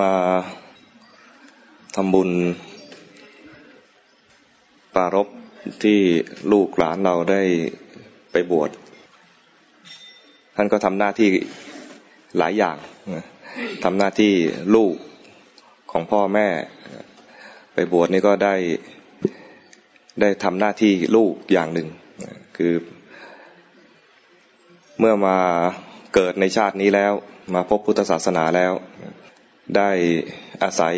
มาทำบุญปารบที่ลูกหลานเราได้ไปบวช ท่านก็ทำหน้าที่หลายอย่างทำหน้าที่ลูกของพ่อแม่ ไปบวชนี่ก็ได้ได้ทำหน้าที่ลูกอย่างหนึ่ง คือ เมื่อมาเกิดในชาตินี้แล้ว มาพบพุทธศาสนาแล้ว ได้อาศัย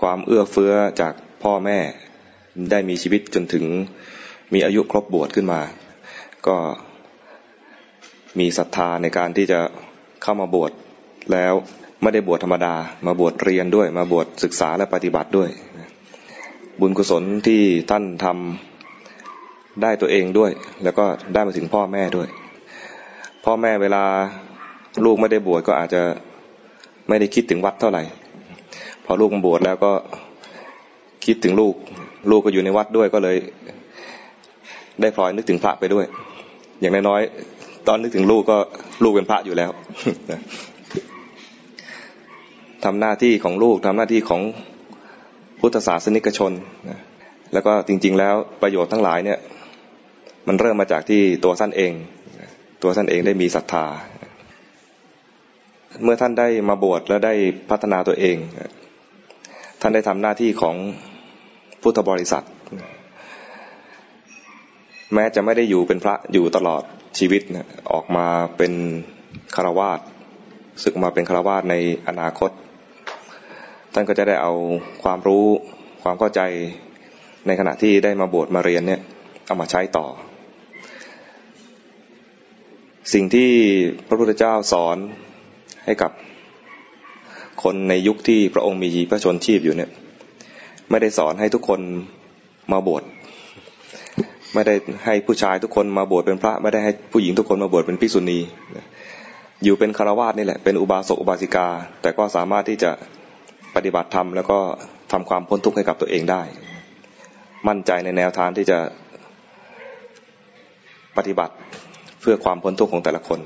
ความเอื้อเฟื้อจากพ่อแม่ ได้มีชีวิตจนถึงมีอายุครบบวชขึ้นมา ก็มีศรัทธาในการที่จะเข้ามาบวชแล้วไม่ได้บวชธรรมดา มาบวชเรียนด้วย มาบวชศึกษาและปฏิบัติด้วย บุญกุศลที่ท่านทำได้ตัวเองด้วย แล้วก็ได้มาถึงพ่อแม่ด้วย พ่อแม่เวลาลูกไม่ได้บวชก็อาจจะ ไม่ได้คิดถึงวัดเท่าไหร่ พอลูกมาบวชแล้วก็คิดถึงลูก ลูกก็อยู่ในวัดด้วยก็เลย ได้พลอยนึกถึงพระไปด้วย อย่างน้อยๆตอนนึกถึงลูกก็ลูกเป็นพระอยู่แล้วทำหน้าที่ของลูกทำหน้าที่ของพุทธศาสนิกชน แล้วก็จริง ๆ แล้วประโยชน์ทั้งหลายเนี่ย มันเริ่มมาจากที่ตัวท่านเอง ตัวท่านเองได้มีศรัทธา เมื่อท่านได้มาบวชแล้วได้พัฒนาตัวเอง ท่านได้ทำหน้าที่ของพุทธบริษัท แม้จะไม่ได้อยู่เป็นพระอยู่ตลอดชีวิตออกมาเป็นคารวาสศึกมาเป็นคารวาสในอนาคต ท่านก็จะได้เอาความรู้ความเข้าใจในขณะที่ได้มาบวชมาเรียนเนี่ยเอามาใช้ต่อ สิ่งที่พระพุทธเจ้าสอน ให้กับคนในยุคที่พระองค์มีพระชนชีพอยู่เนี่ย ไม่ได้สอนให้ทุกคนมาบวชไม่ได้ให้ผู้ชายทุกคนมาบวชเป็นพระ ไม่ได้ให้ผู้หญิงทุกคนมาบวชเป็นภิกษุณี อยู่เป็นคารวาสนี่แหละเป็นอุบาสกอุบาสิกา แต่ก็สามารถที่จะปฏิบัติธรรมแล้วก็ทำความพ้นทุกข์ให้กับตัวเองได้ มั่นใจในแนวทางที่จะปฏิบัติเพื่อความพ้นทุกข์ของแต่ละคน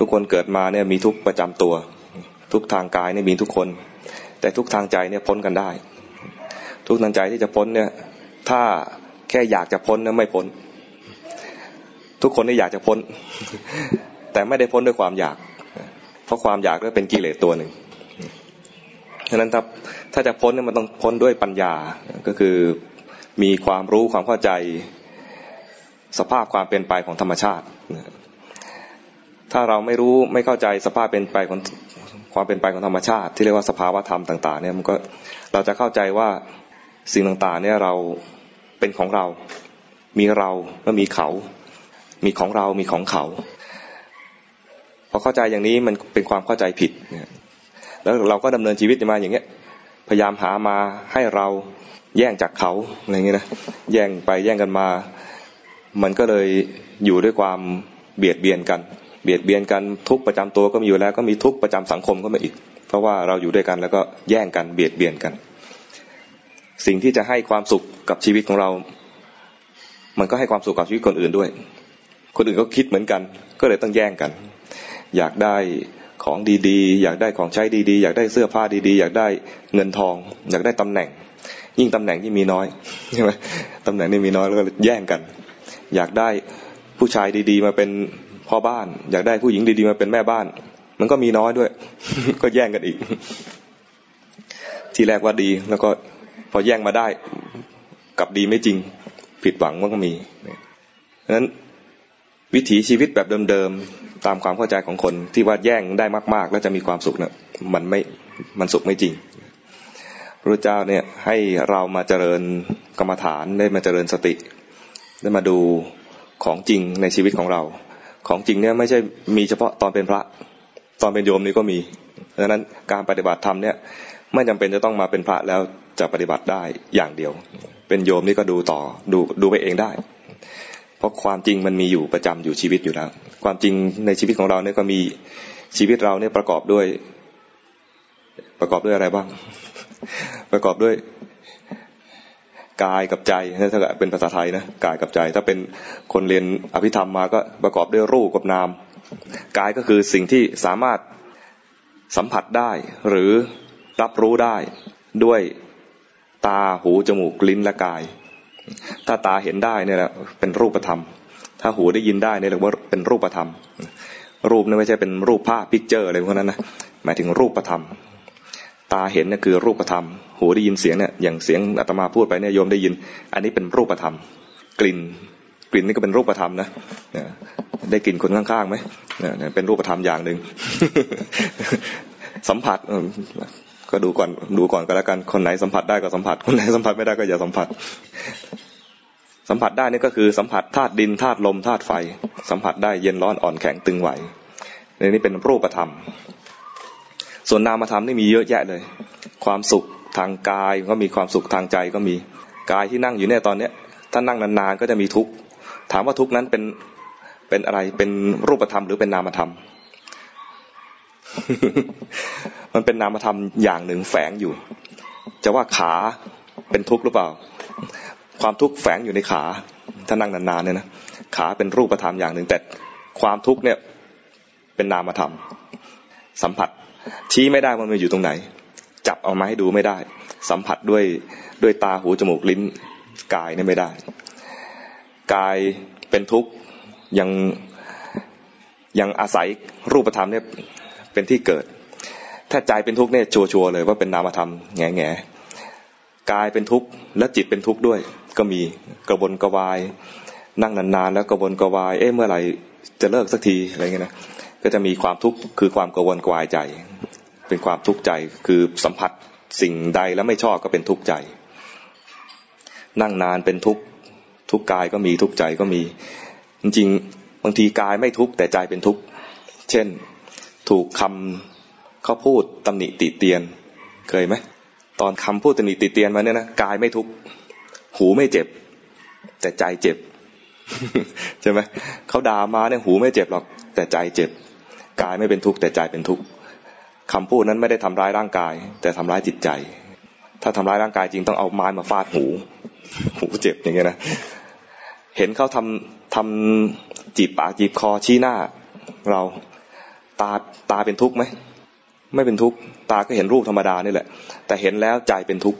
ทุกคนเกิดมาเนี่ยมีทุกประจำตัว ทุกทางกายเนี่ยมีทุกคน แต่ทุกทางใจเนี่ยพ้นกันได้ ทุกทางใจที่จะพ้นเนี่ย ถ้าแค่อยากจะพ้นเนี่ยไม่พ้น ทุกคนนี่อยากจะพ้น แต่ไม่ได้พ้นด้วยความอยาก เพราะความอยากก็เป็นกิเลสตัวหนึ่งฉะนั้นถ้าถ้าจะพ้นเนี่ยมันต้องพ้นด้วยปัญญาก็คือมีความรู้ความเข้าใจสภาพความเป็นไปของธรรมชาติ ถ้าเราไม่รู้ไม่เข้าใจสภาพเป็นไปของความเป็นไปของธรรมชาติ ที่เรียกว่าสภาวะธรรมต่าง ๆ เนี่ยมันก็เราจะเข้าใจว่าสิ่งต่างๆ เนี่ยเราเป็นของเรา มีเราแล้วมีเขา มีของเรา มีของเขาพอเข้าใจอย่างนี้มันเป็นความเข้าใจผิดแล้วเราก็ดำเนินชีวิตมาอย่างเงี้ย พยายามหามาให้เราแย่งจากเขาอะไรเงี้ยนะ แย่งไปแย่งกันมา มันก็เลยอยู่ด้วยความเบียดเบียนกัน เบียดเบียนกันทุกประจำตัวก็มีอยู่แล้ว ก็มีทุกประจำสังคมก็มาอีก เพราะว่าเราอยู่ด้วยกันแล้วก็แย่งกันเบียดเบียนกัน สิ่งที่จะให้ความสุขกับชีวิตของเรา มันก็ให้ความสุขกับชีวิตคนอื่นด้วย คนอื่นก็คิดเหมือนกัน ก็เลยต้องแย่งกัน อยากได้ของดีๆ อยากได้ของใช้ดีๆ อยากได้เสื้อผ้าดีๆ อยากได้เงินทอง อยากได้ตำแหน่ง ยิ่งตำแหน่งที่มีน้อยใช่ไหมตำแหน่งนี่มีน้อยแล้วก็แย่งกัน อยากได้ผู้ชายดีๆ มาเป็น พ่อบ้าน อยากได้ผู้หญิงดีๆมาเป็นแม่บ้าน มันก็มีน้อยด้วย ก็แย่งกันอีก ทีแรกว่าดี แล้วก็พอแย่งมาได้กลับดีไม่จริง ผิดหวังมันก็มีเพราะฉะนั้นวิถีชีวิตแบบเดิมๆตามความเข้าใจของคนที่ว่าแย่งได้มาก ๆ แล้วจะมีความสุขเนะี่ยมันไม่มันสุขไม่จริงพระเจ้าเนี่ยให้เรามาเจริญกรรมฐานได้มาเจริญสติ ได้มาดูของจริงในชีวิตของเรา ของจริงเนี่ยไม่ใช่มีเฉพาะตอนเป็นพระ ตอนเป็นโยมนี่ก็มีดังนั้นการปฏิบัติธรรมเนี่ยไม่จำเป็นจะต้องมาเป็นพระแล้วจะปฏิบัติได้อย่างเดียว เป็นโยมนี่ก็ดูต่อดูดูไปเองได้ เพราะความจริงมันมีอยู่ประจำอยู่ชีวิตอยู่แล้ว ความจริงในชีวิตของเราเนี่ยก็มีชีวิตเราเนี่ยประกอบด้วย ประกอบด้วยอะไรบ้าง ประกอบด้วย กายกับใจถ้าเป็นภาษาไทยนะกายกับใจ ถ้าเป็นคนเรียนอภิธรรมมาก็ประกอบด้วยรูปกับนามกายก็คือสิ่งที่สามารถสัมผัสได้หรือรับรู้ได้ด้วยตาหูจมูกลิ้นและกาย ถ้าตาเห็นได้เนี่ยแหละเป็นรูปธรรม ถ้าหูได้ยินได้เนี่ยเรียกว่าเป็นรูปธรรม รูปนี่ไม่ใช่เป็นรูปภาพ picture อะไรพวกนั้นนะหมายถึงรูปธรรม ตาเห็นเนี่ยคือรูปธรรม หูได้ยินเสียงเนี่ยอย่างเสียงอาตมาพูดไปเนี่ยโยมได้ยิน อันนี้เป็นรูปธรรม กลิ่น กลิ่นนี่ก็เป็นรูปธรรมนะได้กลิ่นคนข้างๆไหมเป็นรูปธรรมอย่างหนึ่งสัมผัสก็ดูก่อนดูก่อนก็แล้วกันคนไหนสัมผัสได้ก็สัมผัส คนไหนสัมผัสไม่ได้ก็อย่าสัมผัส สัมผัสได้นี่ก็คือสัมผัสธาตุดินธาตุลมธาตุไฟ สัมผัสได้เย็นร้อนอ่อนแข็งตึงไหวในนี้เป็นรูปธรรม ส่วนนามธรรมนี่มีเยอะแยะเลย ความสุขทางกายก็มีความสุขทางใจก็มีกายที่นั่งอยู่เนี่ยตอนเนี้ยถ้านั่งนานๆก็จะมีทุกข์ถามว่าทุกข์นั้นเป็นเป็นอะไรเป็นรูปธรรมหรือเป็นนามธรรม มันเป็นนามธรรมอย่างหนึ่งแฝงอยู่ จะว่าขาเป็นทุกข์หรือเปล่า ความทุกข์แฝงอยู่ในขาถ้านั่งนานๆเนี่ยนะขาเป็นรูปธรรมอย่างหนึ่งแต่ความทุกข์เนี่ยเป็นนามธรรม สัมผัส ชี้ไม่ได้มันมาอยู่ตรงไหน จับเอามาให้ดูไม่ได้ สัมผัสด้วยด้วยตาหูจมูกลิ้นกายเนี่ยไม่ได้ กายเป็นทุกข์ยังยังอาศัยรูปธรรมเนี่ยเป็นที่เกิด ถ้าใจเป็นทุกข์เนี่ยชัวร์เลยว่าเป็นนามธรรมแง่แง่กายเป็นทุกข์และจิตเป็นทุกข์ด้วย ก็มีกระวนกระวาย นั่งนานๆแล้วกระวนกระวาย เอ๊ะเมื่อไหร่จะเลิกสักทีอะไรเงี้ยนะ ก็จะมีความทุกข์คือความกระวนกวายใจ เป็นความทุกข์ใจคือสัมผัสสิ่งใดแล้วไม่ชอบก็เป็นทุกข์ใจ นั่งนานเป็นทุกข์ทุกกายก็มีทุกใจก็มี จริงๆบางทีกายไม่ทุกข์แต่ใจเป็นทุกข์เช่น ถูกคำเขาพูดตำหนิติเตียนเคยไหมตอนคำพูดตำหนิติเตียนมาเนี่ยนะกายไม่ทุกหูไม่เจ็บ แต่ใจเจ็บใช่ไหมเขาด่ามาเนี่ยหูไม่เจ็บหรอก แต่ใจเจ็บ กายไม่เป็นทุกข์แต่ใจเป็นทุกข์คำพูดนั้นไม่ได้ทำร้ายร่างกาย แต่ทำร้ายจิตใจ ถ้าทำร้ายร่างกายจริงต้องเอาไม้มาฟาดหูหูเจ็บอย่างเงี้ยนะเห็นเขาทำทำจีบปากจีบคอชี้หน้า เราตาตาเป็นทุกข์ไหมไม่เป็นทุกข์ตาก็เห็นรูปธรรมดานี่แหละ แต่เห็นแล้วใจเป็นทุกข์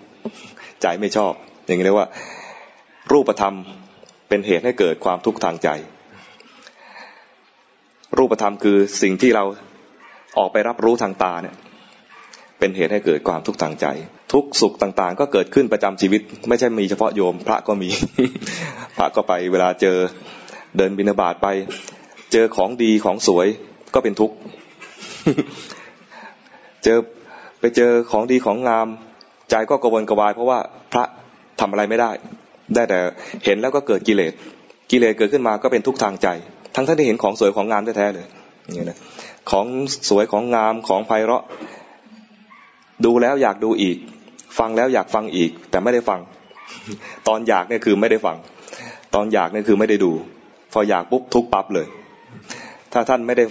ใจไม่ชอบ อย่างนี้เรียกว่า รูปธรรมเป็นเหตุให้เกิดความทุกข์ทางใจ รูปธรรมคือสิ่งที่เราออกไปรับรู้ทางตาเนี่ย เป็นเหตุให้เกิดความทุกข์ทางใจ ทุกสุขต่างๆ ก็เกิดขึ้นประจำชีวิต ไม่ใช่มีเฉพาะโยม พระก็มี พระก็ไปเวลาเจอเดินบินาบาตไป เจอของดีของสวยก็เป็นทุกข์เจอไปเจอของดีของงาม ใจก็กระวนกระวาย เพราะว่าพระทำอะไรไม่ได้ ได้แต่เห็นแล้วก็เกิดกิเลสกิเลสเกิดขึ้นมาก็เป็นทุกข์ทางใจ ทั้งท่านที่เห็นของสวยของงามแท้ๆเลยนี้นะของสวยของงามของไพเราะ ดูแล้วอยากดูอีก ฟังแล้วอยากฟังอีก แต่ไม่ได้ฟัง ตอนอยากเนี่ยคือไม่ได้ฟัง ตอนอยากเนี่ยคือไม่ได้ดู พออยากปุ๊บทุกปั๊บเลย ถ้าท่านไม่ได้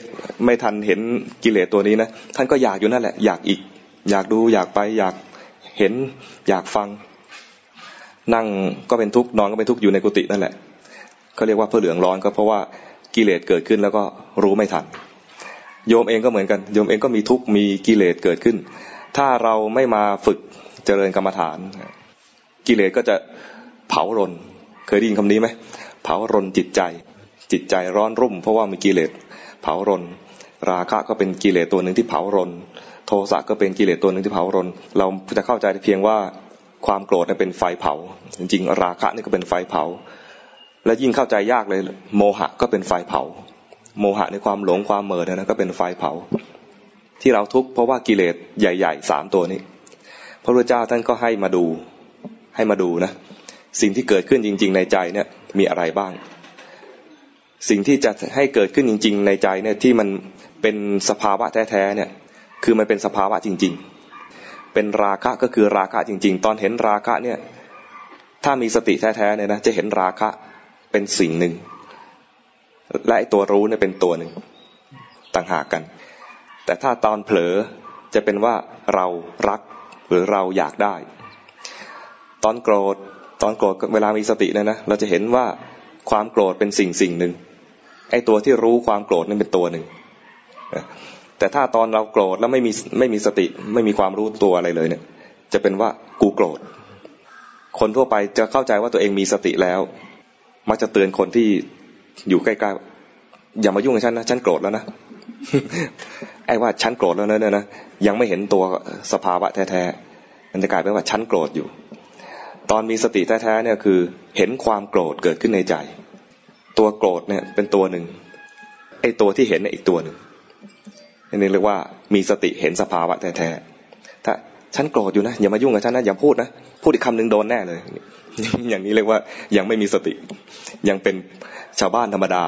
ไม่ทันเห็นกิเลสตัวนี้นะท่านก็อยากอยู่นั่นแหละ อยากอีก อยากดูอยากไปอยากเห็นอยากฟัง นั่งก็เป็นทุกข์นอนก็เป็นทุกข์อยู่ในกุฏินั่นแหละเขาเรียกว่าเพื่อเหลืองร้อนก็เพราะว่า กิเลสเกิดขึ้นแล้วก็รู้ไม่ทัน โยมเองก็เหมือนกัน โยมเองก็มีทุกข์มีกิเลสเกิดขึ้น ถ้าเราไม่มาฝึกเจริญกรรมฐาน กิเลสก็จะเผารน เคยได้ยินคำนี้ไหม เผารนจิตใจ จิตใจร้อนรุ่ม เพราะว่ามีกิเลสเผารน ราคะก็เป็นกิเลสตัวหนึ่งที่เผารน โทสะก็เป็นกิเลสตัวหนึ่งที่เผารน เราจะเข้าใจเพียงว่าความโกรธเป็นไฟเผา จริงๆ ราคะนี่ก็เป็นไฟเผา และยิ่งเข้าใจยากเลย โมหะก็เป็นไฟเผา โมหะในความหลงความเมิดนะก็เป็นไฟเผา ที่เราทุกข์เพราะว่ากิเลสใหญ่ๆสามตัวนี้ พระพุทธเจ้าท่านก็ให้มาดูให้มาดูนะสิ่งที่เกิดขึ้นจริง ๆ ในใจเนี่ยมีอะไรบ้าง สิ่งที่จะให้เกิดขึ้นจริง ๆ ในใจเนี่ยที่มันเป็นสภาวะแท้ๆเนี่ยคือมันเป็นสภาวะจริง ๆ เป็นราคะก็คือราคะจริง ๆ ตอนเห็นราคะเนี่ยถ้ามีสติแท้ๆเนี่ยนะจะเห็นราคะ เป็นสิ่งหนึ่ง และตัวรู้เนี่ยเป็นตัวหนึ่งต่างหากกัน แต่ถ้าตอนเผลอจะเป็นว่าเรารักหรือเราอยากได้ ตอนโกรธตอนโกรธเวลามีสติเนี่ยนะเราจะเห็นว่าความโกรธเป็นสิ่งสิ่งหนึ่งไอ้ตัวที่รู้ความโกรธนั่นเป็นตัวหนึ่งแต่ถ้าตอนเราโกรธแล้วไม่มีไม่มีสติไม่มีความรู้ตัวอะไรเลยเนี่ย จะเป็นว่ากูโกรธ คนทั่วไปจะเข้าใจว่าตัวเองมีสติแล้ว มักจะเตือนคนที่อยู่ใกล้ๆอย่ามายุ่งกับฉันนะฉันโกรธแล้วนะไอ้ว่าฉันโกรธแล้วนะเนี่ยนะยังไม่เห็นตัวสภาวะแท้ๆมันจะกลายเป็นว่าฉันโกรธอยู่ ตอนมีสติแท้ๆเนี่ยคือเห็นความโกรธเกิดขึ้นในใจ ตัวโกรธเนี่ยเป็นตัวหนึ่งไอ้ตัวที่เห็นเนี่ยอีกตัวหนึ่งนี่เรียกว่ามีสติเห็นสภาวะแท้ๆถ้า ฉันโกรธอยู่นะอย่ามายุ่งกับฉันนะอย่าพูดนะพูดอีกคำหนึ่งโดนแน่เลย อย่างนี้เรียกว่ายังไม่มีสติ ยังเป็นชาวบ้านธรรมดา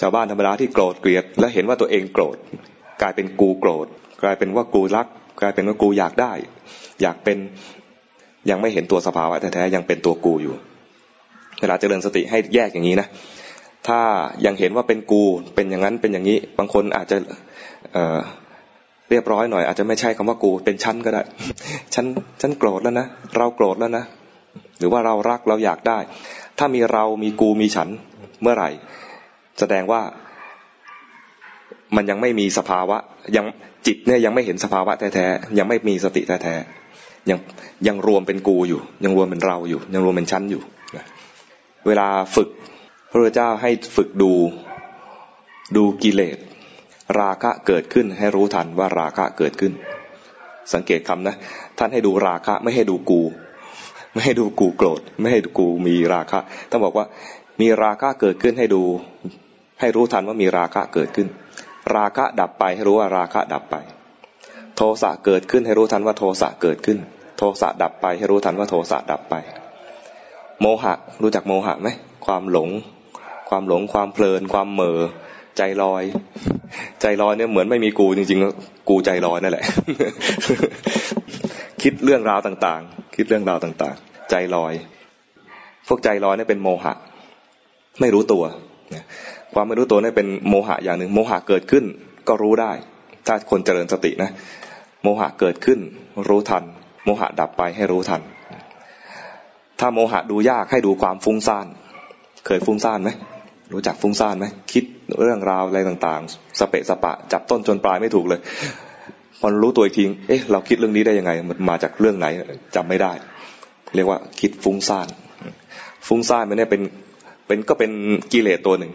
ชาวบ้านธรรมดาที่โกรธเกลียด แล้วเห็นว่าตัวเองโกรธ กลายเป็นกูโกรธ กลายเป็นว่ากูรัก กลายเป็นว่ากูอยากได้ อยากเป็นยังไม่เห็นตัวสภาวะแท้ๆยังเป็นตัวกูอยู่ เวลาเจริญสติให้แยกอย่างนี้นะถ้ายังเห็นว่าเป็นกูเป็นอย่างนั้นเป็นอย่างนี้ บางคนอาจจะ เรียบร้อยหน่อย อาจจะไม่ใช่คำว่ากูเป็นชั้นก็ได้ฉันฉันโกรธแล้วนะเราโกรธแล้วนะหรือว่าเรารักเราอยากได้ ถ้ามีเรามีกูมีฉันเมื่อไหร่ แสดงว่ามันยังไม่มีสภาวะ ยังจิตเนี่ยยังไม่เห็นสภาวะแท้ๆยังไม่มีสติแท้ๆยังยังรวมเป็นกูอยู่ ยังรวมเป็นเราอยู่ ยังรวมเป็นชั้นอยู่เวลาฝึกพระพุทธเจ้าให้ฝึกดูดูกิเลส ราคะเกิดขึ้นให้รู้ทันว่าราคะเกิดขึ้น สังเกตคำนะ ท่านให้ดูราคะไม่ให้ดูกู ไม่ให้ดูกูโกรธ ไม่ให้ดูกูมีราคะท่านบอกว่ามีราคะเกิดขึ้นให้ดู ให้รู้ทันว่ามีราคะเกิดขึ้น ราคะดับไปให้รู้ว่าราคะดับไป โทสะเกิดขึ้นให้รู้ทันว่าโทสะเกิดขึ้น โทสะดับไปให้รู้ทันว่าโทสะดับไป โมหะรู้จักโมหะไหมความหลง ความหลงความเพลิน ความเหม่อ ใจลอย ใจลอยเนี่ยเหมือนไม่มีกูจริงๆ กูใจลอยนั่นแหละ คิดเรื่องราวต่างๆ คิดเรื่องราวต่างๆ ใจลอย พวกใจลอยเนี่ยเป็นโมหะ ไม่รู้ตัว ความไม่รู้ตัวเนี่ยเป็นโมหะอย่างหนึ่ง โมหะเกิดขึ้นก็รู้ได้ ถ้าคนเจริญสตินะ โมหะเกิดขึ้น รู้ทัน โมหะดับไปให้รู้ทัน ถ้าโมหะดูยากให้ดูความฟุ้งซ่าน เคยฟุ้งซ่านไหมรู้จักฟุ้งซ่านไหมคิด เรื่องราวอะไรต่างๆ สเปะสปะ จับต้นจนปลายไม่ถูกเลย พอรู้ตัวอีกทีเอ๊ะ เราคิดเรื่องนี้ได้ยังไง มันมาจากเรื่องไหนจำไม่ได้ เรียกว่าคิดฟุ้งซ่าน ฟุ้งซ่านมันเนี่ยเป็นเป็นก็เป็นกิเลสตัวหนึ่ง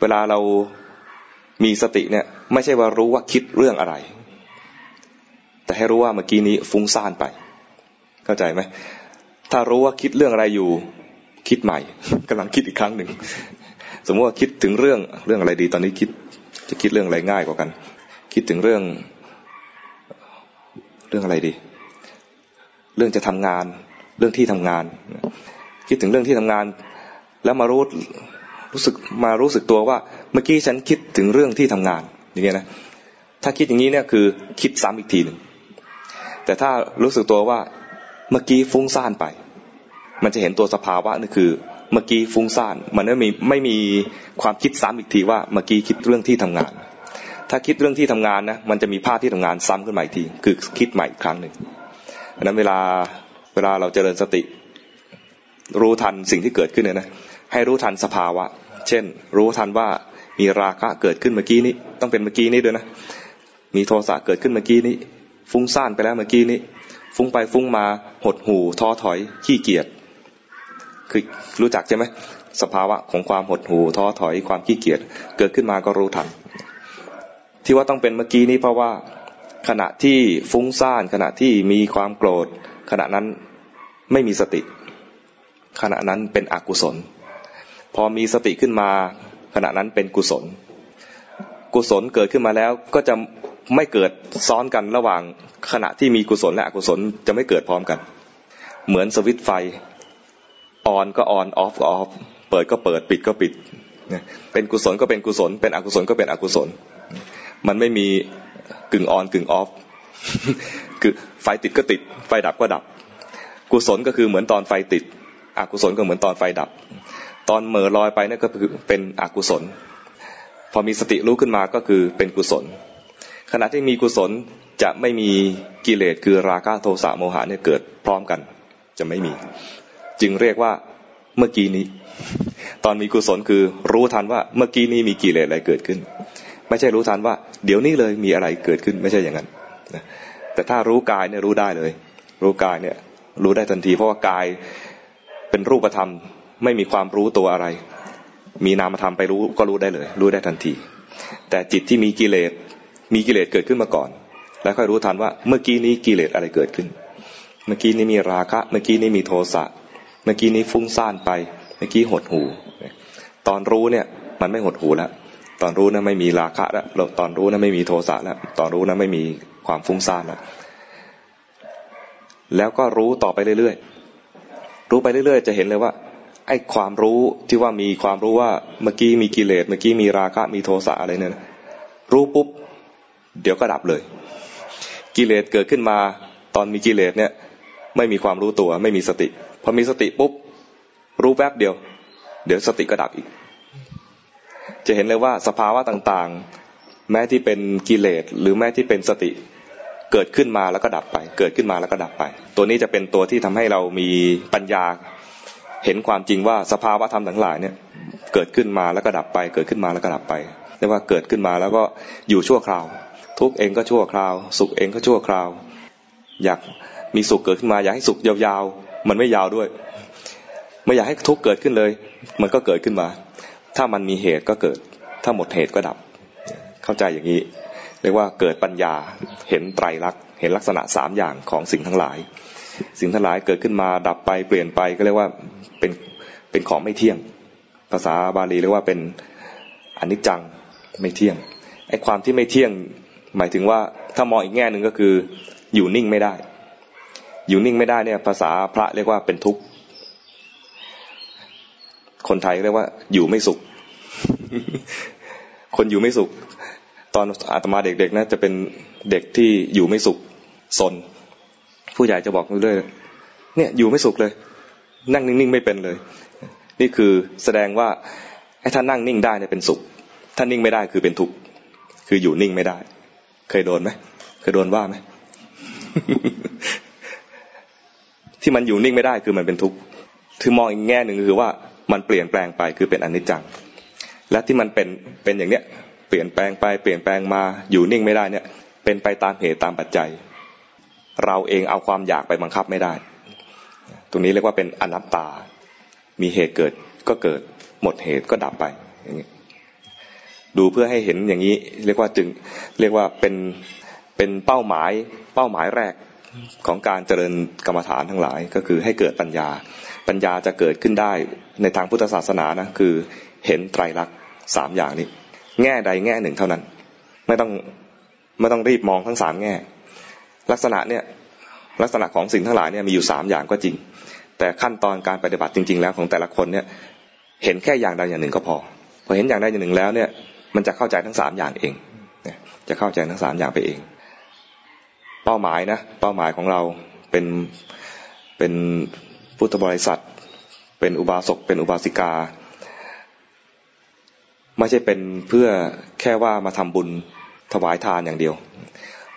เวลาเรามีสติเนี่ย ไม่ใช่ว่ารู้ว่าคิดเรื่องอะไร แต่ให้รู้ว่าเมื่อกี้นี้ฟุ้งซ่านไป เข้าใจไหมถ้ารู้ว่าคิดเรื่องอะไรอยู่ คิดใหม่กำลังคิดอีกครั้งหนึ่ง สมมติว่าคิดถึงเรื่องเรื่องอะไรดี ตอนนี้คิดจะคิดเรื่องอะไรง่ายกว่ากัน คิดถึงเรื่องเรื่องอะไรดี เรื่องจะทำงาน เรื่องที่ทำงาน คิดถึงเรื่องที่ทำงาน แล้วมารู้รู้สึกมารู้สึกตัวว่าเมื่อกี้ฉันคิดถึงเรื่องที่ทำงานอย่างเงี้ยนะถ้าคิดอย่างนี้เนี่ยคือคิดซ้ำอีกทีหนึ่งแต่ถ้ารู้สึกตัวว่าเมื่อกี้ฟุ้งซ่านไป มันจะเห็นตัวสภาวะนี่คือ เมื่อกี้ฟุ้งซ่าน มันไม่มีไม่มีความคิดซ้ำอีกทีว่าเมื่อกี้คิดเรื่องที่ทำงาน ถ้าคิดเรื่องที่ทำงานนะมันจะมีภาพที่ทำงานซ้ำขึ้นมาอีกที คือคิดใหม่อีกครั้งหนึ่งดังนั้นเวลาเวลาเราเจริญสติ รู้ทันสิ่งที่เกิดขึ้นเนี่ยนะให้รู้ทันสภาวะ เช่น รู้ทันว่ามีราคะเกิดขึ้นเมื่อกี้นี้ ต้องเป็นเมื่อกี้นี้ด้วยนะ มีโทสะเกิดขึ้นเมื่อกี้นี้ ฟุ้งซ่านไปแล้วเมื่อกี้นี้ ฟุ้งไปฟุ้งมาหดหู่ท้อถอยขี้เกียจ คือรู้จักใช่ไหมสภาวะของความหดหู่ท้อถอยความขี้เกียจเกิดขึ้นมาก็รู้ทัน ที่ว่าต้องเป็นเมื่อกี้นี้เพราะว่าขณะที่ฟุ้งซ่านขณะที่มีความโกรธ ขณะนั้นไม่มีสติ ขณะนั้นเป็นอกุศล พอมีสติขึ้นมา ขณะนั้นเป็นกุศล กุศลเกิดขึ้นมาแล้วก็จะไม่เกิดซ้อนกันระหว่างขณะที่มีกุศลและอกุศลจะไม่เกิดพร้อมกัน เหมือนสวิตไฟ ออนก็ออนออฟก็ออฟเปิดก็เปิดปิดก็ปิดเป็นกุศลก็เป็นกุศล เป็นอกุศลก็เป็นอกุศล มันไม่มีกึ่งออนกึ่งออฟคือไฟติดก็ติด ไฟดับก็ดับ กุศลก็คือเหมือนตอนไฟติด อกุศลก็เหมือนตอนไฟดับ ตอนเมื่อลอยไปนั่นก็คือเป็นอกุศล พอมีสติรู้ขึ้นมาก็คือเป็นกุศล ขณะที่มีกุศลจะไม่มีกิเลสคือราคะโทสะโมหะเนี่ยเกิดพร้อมกันจะไม่มี จึงเรียกว่าเมื่อกี้นี้ ตอนมีกุศลคือรู้ทันว่าเมื่อกี้นี้มีกิเลสอะไรเกิดขึ้น ไม่ใช่รู้ทันว่า เดี๋ยวนี้เลยมีอะไรเกิดขึ้นไม่ใช่อย่างนั้นแต่ถ้ารู้กายเนี่ยรู้ได้เลย รู้กายเนี่ยรู้ได้ทันที เพราะว่ากายเป็นรูปธรรมไม่มีความรู้ตัวอะไร มีนามธรรมไปรู้ก็รู้ได้เลย รู้ได้ทันที แต่จิตที่มีกิเลสมีกิเลสเกิดขึ้นมาก่อน แล้วค่อยรู้ทันว่าเมื่อกี้นี้กิเลสอะไรเกิดขึ้น เมื่อกี้นี้มีราคะ เมื่อกี้นี้มีโทสะ เมื่อกี้นี้ฟุ้งซ่านไป เมื่อกี้หดหู ตอนรู้เนี่ยมันไม่หดหูแล้ว ตอนรู้นะไม่มีราคะแล้ว ตอนรู้นะไม่มีโทสะแล้ว ตอนรู้นะไม่มีความฟุ้งซ่านแล้ว แล้วก็รู้ต่อไปเรื่อยๆ รู้ไปเรื่อยๆ จะเห็นเลยว่าไอ้ความรู้ที่ว่ามีความรู้ว่าเมื่อกี้มีกิเลส เมื่อกี้มีราคะ มีโทสะอะไรเนี่ยรู้ปุ๊บ เดี๋ยวก็ดับเลย กิเลสเกิดขึ้นมา ตอนมีกิเลสเนี่ย ไม่มีความรู้ตัว ไม่มีสติ พอมีสติปุ๊บรู้แป๊บเดียว เดี๋ยวสติก็ดับอีก จะเห็นเลยว่าสภาวะต่างๆ แม้ที่เป็นกิเลสหรือแม้ที่เป็นสติเกิดขึ้นมาแล้วก็ดับไป เกิดขึ้นมาแล้วก็ดับไป ตัวนี้จะเป็นตัวที่ทำให้เรามีปัญญา เห็นความจริงว่าสภาวะธรรมทั้งหลายเนี่ย เกิดขึ้นมาแล้วก็ดับไป เกิดขึ้นมาแล้วก็ดับไปเรียกว่าเกิดขึ้นมาแล้วก็อยู่ชั่วคราว ทุกเองก็ชั่วคราว สุขเองก็ชั่วคราว อยากมีสุขเกิดขึ้นมาอยากให้สุขยาว มันไม่ยาวด้วย ไม่อยากให้ทุกข์เกิดขึ้นเลย มันก็เกิดขึ้นมา ถ้ามันมีเหตุก็เกิด ถ้าหมดเหตุก็ดับ เข้าใจอย่างนี้ เรียกว่าเกิดปัญญา เห็นไตรลักษณ์ เห็นลักษณะสามอย่างของสิ่งทั้งหลาย สิ่งทั้งหลายเกิดขึ้นมา ดับไป เปลี่ยนไป ก็เรียกว่าเป็น เป็นของไม่เที่ยง ภาษาบาลีเรียกว่าเป็นอนิจจัง ไม่เที่ยง ไอ้ความที่ไม่เที่ยง หมายถึงว่า ถ้ามองอีกแง่หนึ่งก็คือ อยู่นิ่งไม่ได้ อยู่นิ่งไม่ได้เนี่ย ภาษาพระเรียกว่าเป็นทุกข์ คนไทยเรียกว่าอยู่ไม่สุข คนอยู่ไม่สุข ตอนอาตมาเด็กๆนะจะเป็นเด็กที่อยู่ไม่สุขสน ผู้ใหญ่จะบอกเรื่อยเนี่ย อยู่ไม่สุขเลย นั่งนิ่งๆไม่เป็นเลย นี่คือแสดงว่าไอ้ถ้านั่งนิ่งได้เนี่ยเป็นสุข ถ้านิ่งไม่ได้คือเป็นทุกข์ คืออยู่นิ่งไม่ได้ เคยโดนไหมเคยโดนว่าไหม ที่มันอยู่นิ่งไม่ได้คือมันเป็นทุกข์คือมองอีกแง่หนึ่งคือว่ามันเปลี่ยนแปลงไปคือเป็นอนิจจัง และที่มันเป็นเป็นอย่างเนี้ยเปลี่ยนแปลงไปเปลี่ยนแปลงมาอยู่นิ่งไม่ได้เนี่ย เป็นไปตามเหตุตามปัจจัย เราเองเอาความอยากไปบังคับไม่ได้ ตรงนี้เรียกว่าเป็นอนัตตา มีเหตุเกิดก็เกิดหมดเหตุก็ดับไปอย่างนี้ดูเพื่อให้เห็นอย่างนี้ เรียกว่าจึงเรียกว่าเป็นเป็นเป้าหมายเป้าหมายแรก ของการเจริญกรรมฐานทั้งหลายก็คือให้เกิดปัญญา ปัญญาจะเกิดขึ้นได้ในทางพุทธศาสนานะคือเห็นไตรลักษณ์สามอย่างนี้ แง่ใดแง่หนึ่งเท่านั้น ไม่ต้องไม่ต้องรีบมองทั้งสามแง่ ลักษณะเนี่ยลักษณะของสิ่งทั้งหลายเนี่ยมีอยู่สามอย่างก็จริง แต่ขั้นตอนการปฏิบัติจริง ๆ แล้วของแต่ละคนเนี่ยเห็นแค่อย่างใดอย่างหนึ่งก็พอพอเห็นอย่างใดอย่างหนึ่งแล้วเนี่ยมันจะเข้าใจทั้งสามอย่างเองจะเข้าใจทั้งสามอย่างไปเอง เป้าหมายนะเป้าหมายของเราเป็นเป็นพุทธบริษัท เป็นอุบาสกเป็นอุบาสิกา ไม่ใช่เป็นเพื่อแค่ว่ามาทำบุญถวายทานอย่างเดียว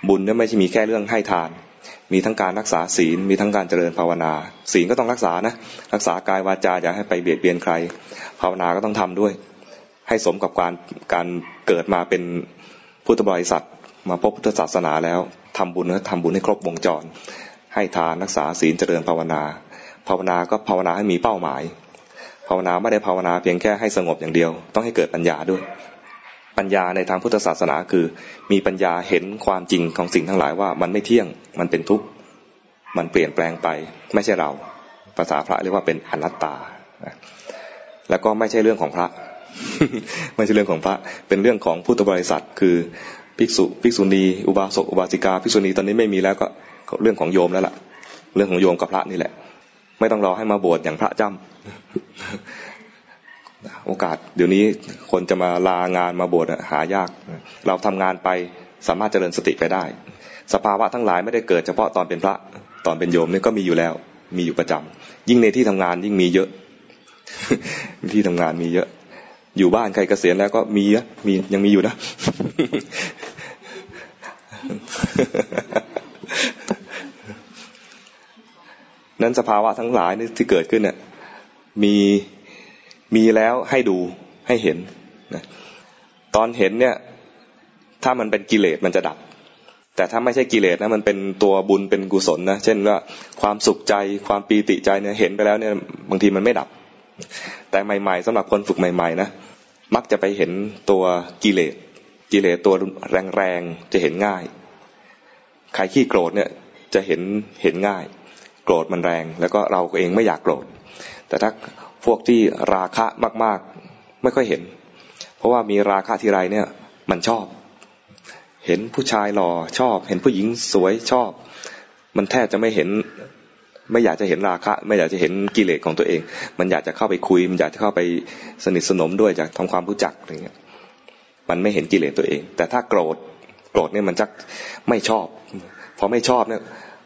บุญเนี่ยไม่ใช่มีแค่เรื่องให้ทาน มีทั้งการรักษาศีลมีทั้งการเจริญภาวนา ศีลก็ต้องรักษานะรักษากายวาจาอย่าให้ไปเบียดเบียนใคร ภาวนาก็ต้องทำด้วย ให้สมกับการการเกิดมาเป็นพุทธบริษัทมาพบพุทธศาสนาแล้ว ทำบุญนะทำบุญให้ครบวงจร ให้ทานรักษาศีลเจริญภาวนา ภาวนาก็ภาวนาให้มีเป้าหมาย ภาวนาไม่ได้ภาวนาเพียงแค่ให้สงบอย่างเดียว ต้องให้เกิดปัญญาด้วย ปัญญาในทางพุทธศาสนาคือ มีปัญญาเห็นความจริงของสิ่งทั้งหลายว่ามันไม่เที่ยงมันเป็นทุกข์มันเปลี่ยนแปลงไป ไม่ใช่เรา ภาษาพระเรียกว่าเป็นอนัตตา แล้วก็ไม่ใช่เรื่องของพระ ไม่ใช่เรื่องของพระ เป็นเรื่องของพุทธบริษัท คือ ภิกษุภิกษุณีอุบาสกอุบาสิกาภิกษุณีตอนนี้ไม่มีแล้วก็เรื่องของโยมแล้วล่ะ เรื่องของโยมกับพระนี่แหละ ไม่ต้องรอให้มาบวชอย่างพระจำโอกาส เดี๋ยวนี้คนจะมาลางานมาบวชหายาก เราทำงานไปสามารถเจริญสติไปได้ สภาวะทั้งหลายไม่ได้เกิดเฉพาะตอนเป็นพระตอนเป็นโยมนี่ก็มีอยู่แล้ว มีอยู่ประจำยิ่งในที่ทำงานยิ่งมีเยอะ ที่ทำงานมีเยอะ อยู่บ้านใครเกษียณแล้วก็มีะมียังมีอยู่นะ นั้นสภาวะทั้งหลายนี่ที่เกิดขึ้นเนี่ยมีมีแล้วให้ดูให้เห็นนะตอนเห็นเนี่ย ถ้ามันเป็นกิเลสมันจะดับ แต่ถ้าไม่ใช่กิเลสนะมันเป็นตัวบุญเป็นกุศลนะเช่นว่าความสุขใจความปีติใจเนี่ยเห็นไปแล้วเนี่ยบางทีมันไม่ดับ แต่ใหม่ ๆสำหรับคนฝึกใหม่ ๆ นะมักจะไปเห็นตัวกิเลส กิเลสตัวแรงๆจะเห็นง่าย ใครขี้โกรธเนี่ยจะเห็นเห็นง่าย โกรธมันแรง แล้วก็เราเองไม่อยากโกรธ แต่ถ้าพวกที่ราคะมากๆ ไม่ค่อยเห็น เพราะว่ามีราคะทีไรเนี่ย มันชอบ เห็นผู้ชายหล่อชอบ เห็นผู้หญิงสวยชอบ มันแทบจะไม่เห็น ไม่อยากจะเห็นราคะ ไม่อยากจะเห็นกิเลสของตัวเอง มันอยากจะเข้าไปคุย มันอยากจะเข้าไปสนิทสนมด้วยอยากทำความรู้จักอะไรเงี้ย มันไม่เห็นกิเลสตัวเอง แต่ถ้าโกรธโกรธเนี่ยมันจะไม่ชอบ พอไม่ชอบเนี่ย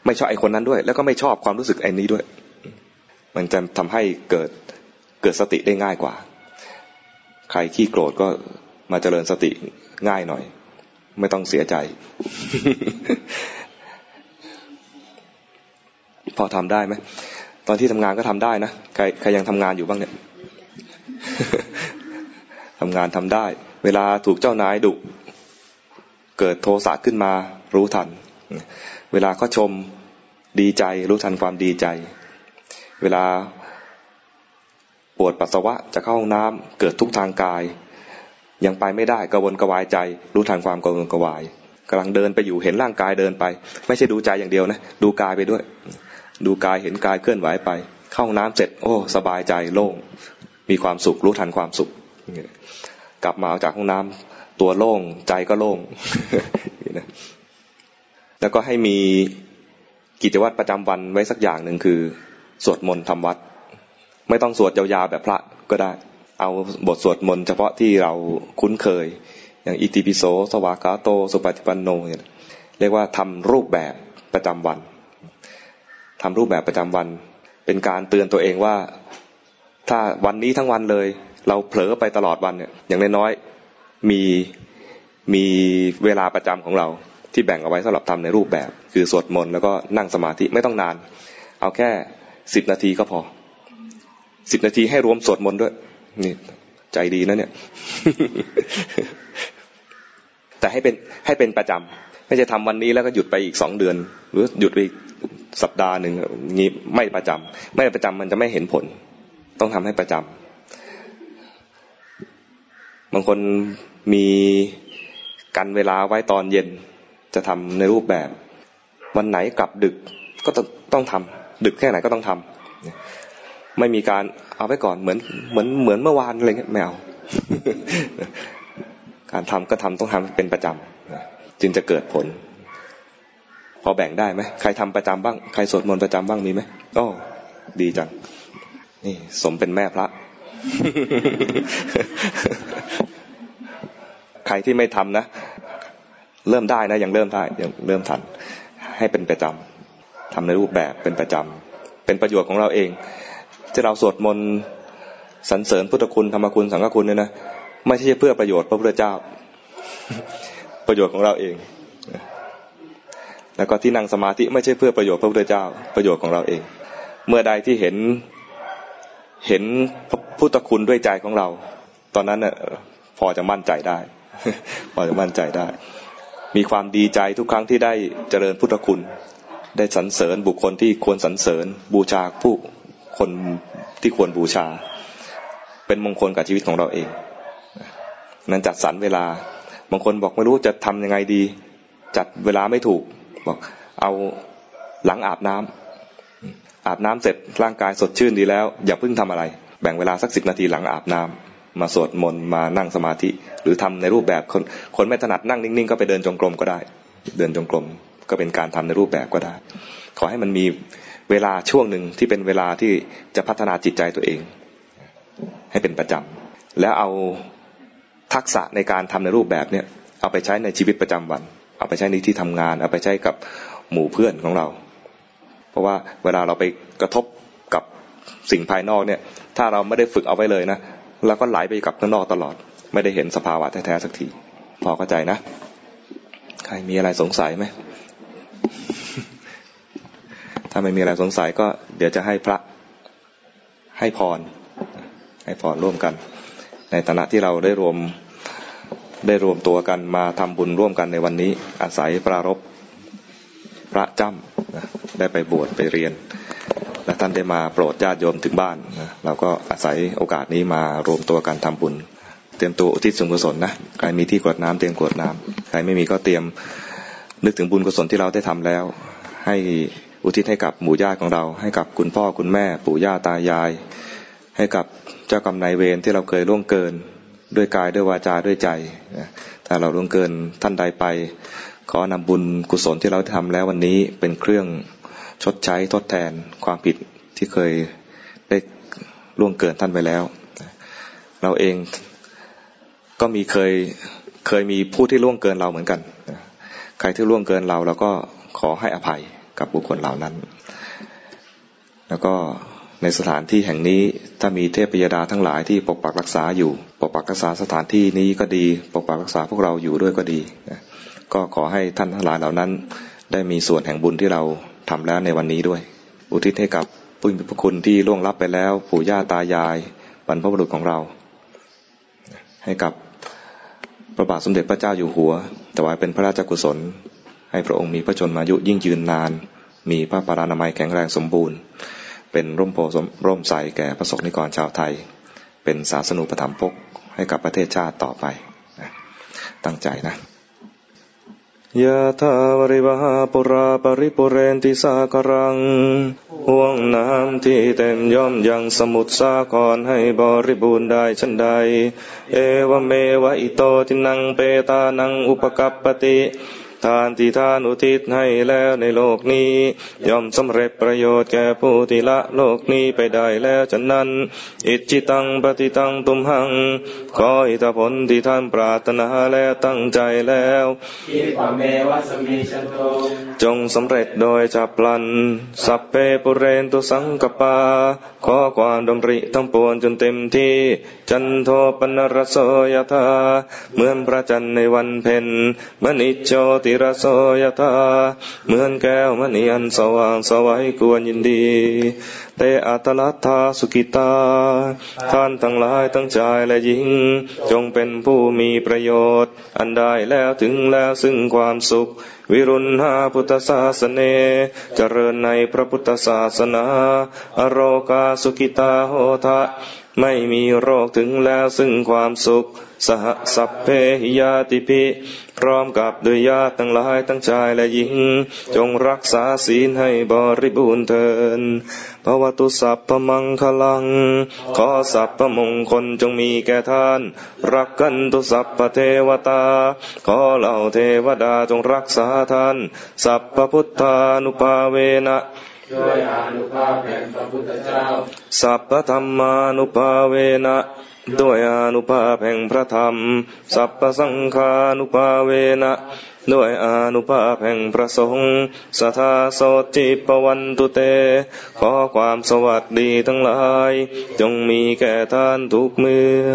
ไม่ชอบไอ้คนนั้นด้วย แล้วก็ไม่ชอบความรู้สึกไอ้นี้ด้วย มันจะทำให้เกิดเกิดสติได้ง่ายกว่า ใครขี้โกรธก็มาเจริญสติง่ายหน่อย ไม่ต้องเสียใจ พอทำได้ไหมตอนที่ทำงานก็ทำได้นะใครใครยังทำงานอยู่บ้างเนี่ยทำงานทำได้ เวลาถูกเจ้านายดุเกิดโทสะขึ้นมารู้ทัน เวลาเขาชมดีใจรู้ทันความดีใจ เวลาปวดปัสสาวะจะเข้าห้องน้ำเกิดทุกทางกาย ยังไปไม่ได้กระวนกระวายใจ รู้ทันความกระวนกระวายกำลังเดินไปอยู่เห็นร่างกายเดินไป ไม่ใช่ดูใจอย่างเดียวนะ ดูกายไปด้วย ดูกายเห็นกายเคลื่อนไหวไป เข้าห้องน้ำเสร็จ โอ้ สบายใจโล่งมีความสุขรู้ทันความสุข กลับมาออกจากห้องน้ำตัวโล่งใจก็โล่งแล้วก็ให้มีกิจวัตรประจำวันไว้สักอย่างหนึ่งคือ สวดมนต์ทำวัด ไม่ต้องสวดยาวๆแบบพระก็ได้ เอาบทสวดมนต์เฉพาะที่เราคุ้นเคย อย่างอิติปิโสสวากาโตสุปฏิปันโนเนี่ยเรียกว่าทำรูปแบบประจำวันทำรูปแบบประจำวัน เป็นการเตือนตัวเองว่า ถ้าวันนี้ทั้งวันเลย เราเผลอไปตลอดวันเนี่ย อย่างน้อยๆมีมีเวลาประจำของเราที่แบ่งเอาไว้สำหรับทำในรูปแบบ คือสวดมนต์แล้วก็นั่งสมาธิไม่ต้องนาน เอาแค่สิบนาทีก็พอสิบนาทีให้รวมสวดมนต์ด้วย นี่ใจดีนะเนี่ย แต่ให้เป็นให้เป็นประจำไม่จะทำวันนี้แล้วก็หยุดไปอีกสองเดือน หรือหยุดไปอีกสัปดาห์หนึ่งนี้ไม่ประจำไม่ประจำมันจะไม่เห็นผล ต้องทำให้ประจำ บางคนมีกันเวลาไว้ตอนเย็นจะทำในรูปแบบ วันไหนกลับดึกก็ต้องต้องทำดึกแค่ไหนก็ต้องทำไม่มีการเอาไว้ก่อนเหมือนเหมือนเหมือนเมื่อวานอะไรเงี้ยไม่เอาการทำก็ทำต้องทำเป็นประจำจึงจะเกิดผล พอแบ่งได้ไหมใครทำประจำบ้าง ใครสวดมนต์ประจำบ้างมีไหมก็ดีจังนี่สมเป็นแม่พระ ใครที่ไม่ทำนะ เริ่มได้นะ ยังเริ่มได้ยังเริ่มทัน ให้เป็นประจำทำในรูปแบบเป็นประจำเป็นประโยชน์ของเราเองที่เราสวดมนต์สรรเสริญพุทธคุณธรรมคุณสังฆคุณเนี่ยนะไม่ใช่เพื่อประโยชน์พระพุทธเจ้า ประโยชน์ของเราเอง แล้วก็ที่นั่งสมาธิไม่ใช่เพื่อประโยชน์พระพุทธเจ้า ประโยชน์ของเราเอง เมื่อใดที่เห็น เห็นพุทธคุณด้วยใจของเรา ตอนนั้นเน่ยพอจะมั่นใจได้ พอจะมั่นใจได้ มีความดีใจทุกครั้งที่ได้เจริญพุทธคุณ ได้สรรเสริญบุคคลที่ควรสรรเสริญ บูชาผู้คนที่ควรบูชา เป็นมงคลกับชีวิตของเราเอง นั้นจัดสรรเวลา บางคนบอกไม่รู้จะทำยังไงดี จัดเวลาไม่ถูก บอกเอาหลังอาบน้ำ อาบน้ำเสร็จร่างกายสดชื่นดีแล้ว อย่าเพิ่งทำอะไร แบ่งเวลาสักสิบนาทีหลังอาบน้ำมาสวดมนต์มานั่งสมาธิ หรือทำในรูปแบบคนคนไม่ถนัดนั่งนิ่งๆ ก็ไปเดินจงกรมก็ได้ เดินจงกรมก็เป็นการทำในรูปแบบก็ได้ ขอให้มันมีเวลาช่วงหนึ่งที่เป็นเวลาที่จะพัฒนาจิตใจตัวเอง ให้เป็นประจำแล้วเอาทักษะในการทำในรูปแบบเนี่ยเอาไปใช้ในชีวิตประจำวัน เอาไปใช้ในที่ทำงาน เอาไปใช้กับหมู่เพื่อนของเรา เพราะว่าเวลาเราไปกระทบกับสิ่งภายนอกเนี่ย ถ้าเราไม่ได้ฝึกเอาไว้เลยนะเราก็ไหลไปกับข้างนอกตลอด ไม่ได้เห็นสภาวะแท้ๆสักที พอเข้าใจนะ ใครมีอะไรสงสัยไหมถ้าไม่มีอะไรสงสัยก็เดี๋ยวจะให้พระให้พร ให้พรร่วมกัน ในฐานะที่เราได้รวมได้รวมตัวกันมาทำบุญร่วมกันในวันนี้ อาศัยปรารบพระจ้ำ ได้ไปบวชไปเรียนและท่านได้มาโปรดญาติโยมถึงบ้านนะเราก็อาศัยโอกาสนี้มารวมตัวกันทำบุญ เตรียมตัวอุทิศส่วนกุศลนะใครมีที่กวดน้ำเตรียมกวดน้ำใครไม่มีก็เตรียมนึกถึงบุญกุศลที่เราได้ทำแล้ว ให้อุทิศให้กับหมู่ญาติของเรา ให้กับคุณพ่อคุณแม่ ปู่ย่าตายาย ให้กับเจ้ากรรมนายเวรที่เราเคยล่วงเกิน ด้วยกายด้วยวาจาด้วยใจถ้าเราล่วงเกินท่านใดไป ขอนำบุญกุศลที่เราทำแล้ววันนี้เป็นเครื่องชดใช้ทดแทนความผิดที่เคยได้ล่วงเกินท่านไปแล้ว เราเองก็มีเคยเคยมีผู้ที่ล่วงเกินเราเหมือนกัน ใครที่ล่วงเกินเราเราก็ขอให้อภัยกับบุคคลเหล่านั้น แล้วก็ในสถานที่แห่งนี้ถ้ามีเทพยดาทั้งหลายที่ปกปักรักษาอยู่ ปกปักรักษาสถานที่นี้ก็ดี ปกปักรักษาพวกเราอยู่ด้วยก็ดี ก็ขอให้ท่านทั้งหลายเหล่านั้น ได้มีส่วนแห่งบุญที่เราทำแล้วในวันนี้ด้วย อุทิศให้กับผู้มีพระคุณที่ล่วงลับไปแล้ว ปู่ย่าตายายบรรพบุรุษของเรา ให้กับพระบาทสมเด็จพระเจ้าอยู่หัวถวายเป็นพระราชกุศล ให้พระองค์มีพระชนมายุยิ่งยืนนาน มีพระปรานามัยแข็งแรงสมบูรณ์ เป็นร่มโพร่มใสแก่ประสบนิกรชาวไทย เป็นศาสนูปถัมภกให้กับประเทศชาติต่อไปตั้งใจนะ ยะทาวริวหาปุราปริปุเรนติสากรังห่วงน้ำที่เต็มย่อมยังสมุทรสาครให้บริบูรณ์ได้ชันใด เอวเมวะอิโตทินังเปตานังอุปกัปปติ ทานที่ทานอุทิศให้แล้วในโลกนี้ ย่อมสำเร็จประโยชน์แก่ผู้ที่ละโลกนี้ไปได้แล้วฉะนั้น อิจิตังปฏิตังตุมหัง ขออิทธผลที่ท่านปรารถนาและตั้งใจแล้วจงสำเร็จโดยจับพลัน สัพเพปุเรนตุสังกปา ขอความดำริทั้งปวงจนเต็มที่ จันโทปนรโสยธาเหมือนพระจันทร์ในวันเพ็ญมณิโชติรโสยตา เหมือนแก้วมณีอันสว่างสวัยควรยินดีเตอัตลัทธาสุกิตา ท่านทั้งหลายทั้งชายและหญิง จงเป็นผู้มีประโยชน์ อันได้แล้วถึงแล้วซึ่งความสุข วิรุณหาพุทธศาสเน เจริญในพระพุทธศาสนา อโรกาสุกิตาโหทะไม่มีโรคถึงแล้วซึ่งความสุข สหสัพเพหิยาติพิพร้อมกับด้วยญาติทั้งหลายทั้งชายและหญิง จงรักษาศีลให้บริบูรณ์เถิด นภวตุสัพพมังคลัง ขอสัพพมงคลจงมีแก่ท่าน รักกันตุสัพพเทวตา ขอเหล่าเทวดาจงรักษาท่าน สัพพพุทธานุภาเวนะด้วยอนุภาพแห่งพระพุทธเจ้า สัพพธรรมานุภาเวนะด้วยอนุภาพแห่งพระธรรม สัพพสังฆานุภาเวนะ ด้วยอนุภาพแห่งพระสงฆ์สทาโสติปวันตุเต ขอความสวัสดีทั้งหลาย จงมีแก่ท่านทุกเมื่อ